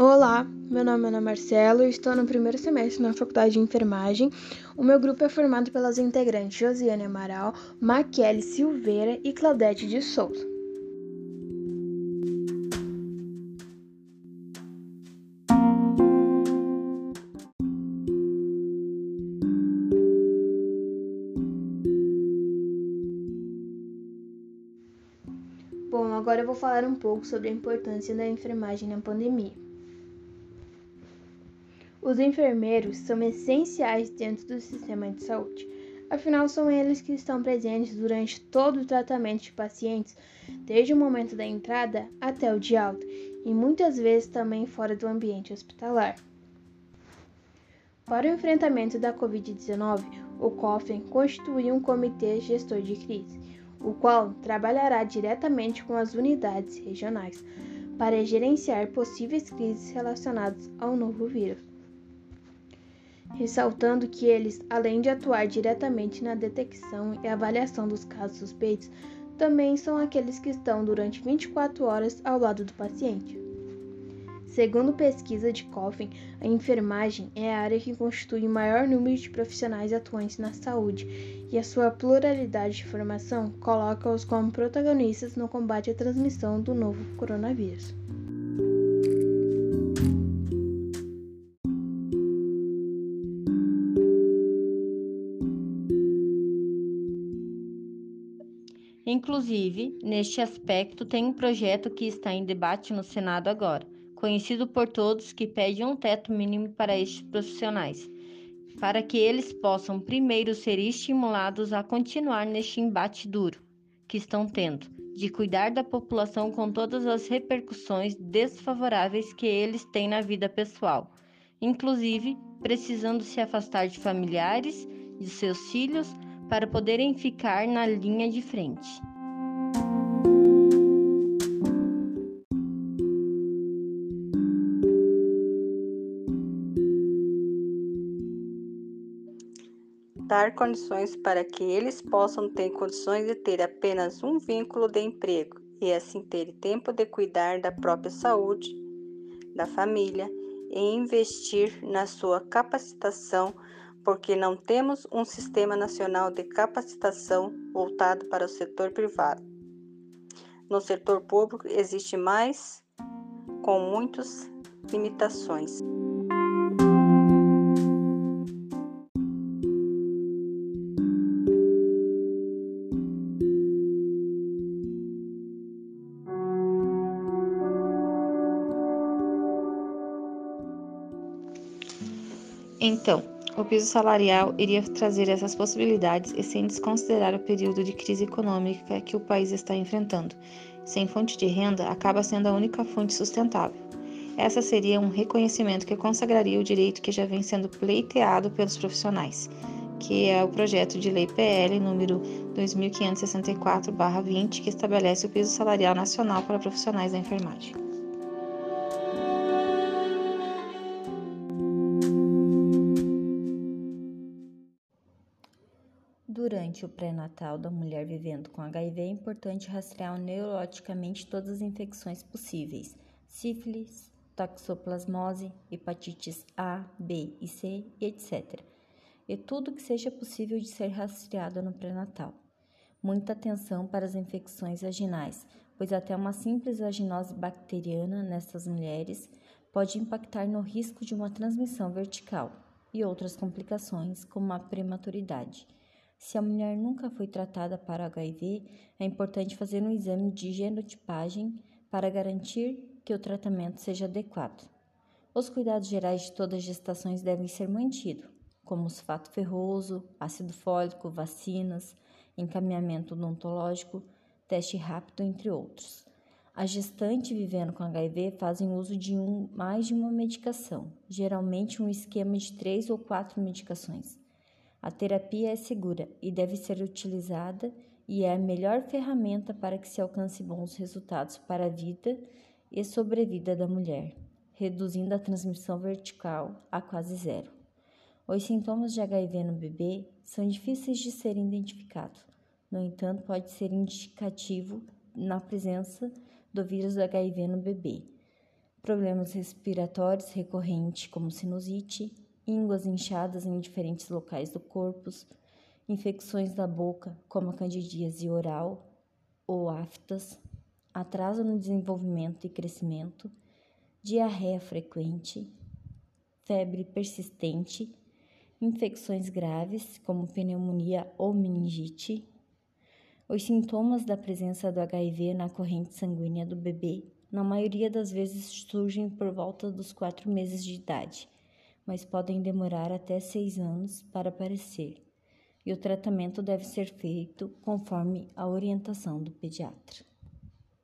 Olá, meu nome é Ana Marcelo e estou no primeiro semestre na Faculdade de Enfermagem. O meu grupo é formado pelas integrantes Josiane Amaral, Maquele Silveira e Claudete de Souza. Bom, agora eu vou falar um pouco sobre a importância da enfermagem na pandemia. Os enfermeiros são essenciais dentro do sistema de saúde, afinal, são eles que estão presentes durante todo o tratamento de pacientes, desde o momento da entrada até o de alta, e muitas vezes também fora do ambiente hospitalar. Para o enfrentamento da Covid-19, o COFEN constitui um comitê gestor de crise o qual trabalhará diretamente com as unidades regionais para gerenciar possíveis crises relacionadas ao novo vírus. Ressaltando que eles, além de atuar diretamente na detecção e avaliação dos casos suspeitos, também são aqueles que estão durante 24 horas ao lado do paciente. Segundo pesquisa de Coffin, a enfermagem é a área que constitui o maior número de profissionais atuantes na saúde, e a sua pluralidade de formação coloca-os como protagonistas no combate à transmissão do novo coronavírus. Inclusive, neste aspecto, tem um projeto que está em debate no Senado agora conhecido por todos, que pede um teto mínimo para estes profissionais, para que eles possam primeiro ser estimulados a continuar neste embate duro que estão tendo, de cuidar da população com todas as repercussões desfavoráveis que eles têm na vida pessoal, inclusive precisando se afastar de familiares, de seus filhos, para poderem ficar na linha de frente. dar condições para que eles possam ter condições de ter apenas um vínculo de emprego e assim ter tempo de cuidar da própria saúde, da família e investir na sua capacitação, porque não temos um sistema nacional de capacitação voltado para o setor privado. No setor público existe mais com muitas limitações. Então, o piso salarial iria trazer essas possibilidades e sem desconsiderar o período de crise econômica que o país está enfrentando. Sem fonte de renda, acaba sendo a única fonte sustentável. Essa seria um reconhecimento que consagraria o direito que já vem sendo pleiteado pelos profissionais, que é o projeto de lei PL número 2564/20, que estabelece o piso salarial nacional para profissionais da enfermagem. Durante o pré-natal da mulher vivendo com HIV, é importante rastrear neurologicamente todas as infecções possíveis: sífilis, toxoplasmose, hepatites A, B e C, etc. E tudo que seja possível de ser rastreado no pré-natal. Muita atenção para as infecções vaginais, pois até uma simples vaginose bacteriana nessas mulheres pode impactar no risco de uma transmissão vertical e outras complicações, como a prematuridade. Se a mulher nunca foi tratada para HIV, é importante fazer um exame de genotipagem para garantir que o tratamento seja adequado. Os cuidados gerais de todas as gestações devem ser mantidos, como sulfato ferroso, ácido fólico, vacinas, encaminhamento odontológico, teste rápido, entre outros. As gestantes vivendo com HIV fazem uso de um, mais de uma medicação, geralmente um esquema de três ou quatro medicações. A terapia é segura e deve ser utilizada e é a melhor ferramenta para que se alcance bons resultados para a vida e sobrevida da mulher, reduzindo a transmissão vertical a quase zero. Os sintomas de HIV no bebê são difíceis de serem identificados. No entanto, pode ser indicativo na presença do vírus do HIV no bebê problemas respiratórios recorrentes, como sinusite, ínguas inchadas em diferentes locais do corpo, infecções da boca, como a candidíase oral ou aftas, atraso no desenvolvimento e crescimento, diarreia frequente, febre persistente, infecções graves, como pneumonia ou meningite. Os sintomas da presença do HIV na corrente sanguínea do bebê, na maioria das vezes, surgem por volta dos quatro meses de idade, mas podem demorar até seis anos para aparecer, e o tratamento deve ser feito conforme a orientação do pediatra.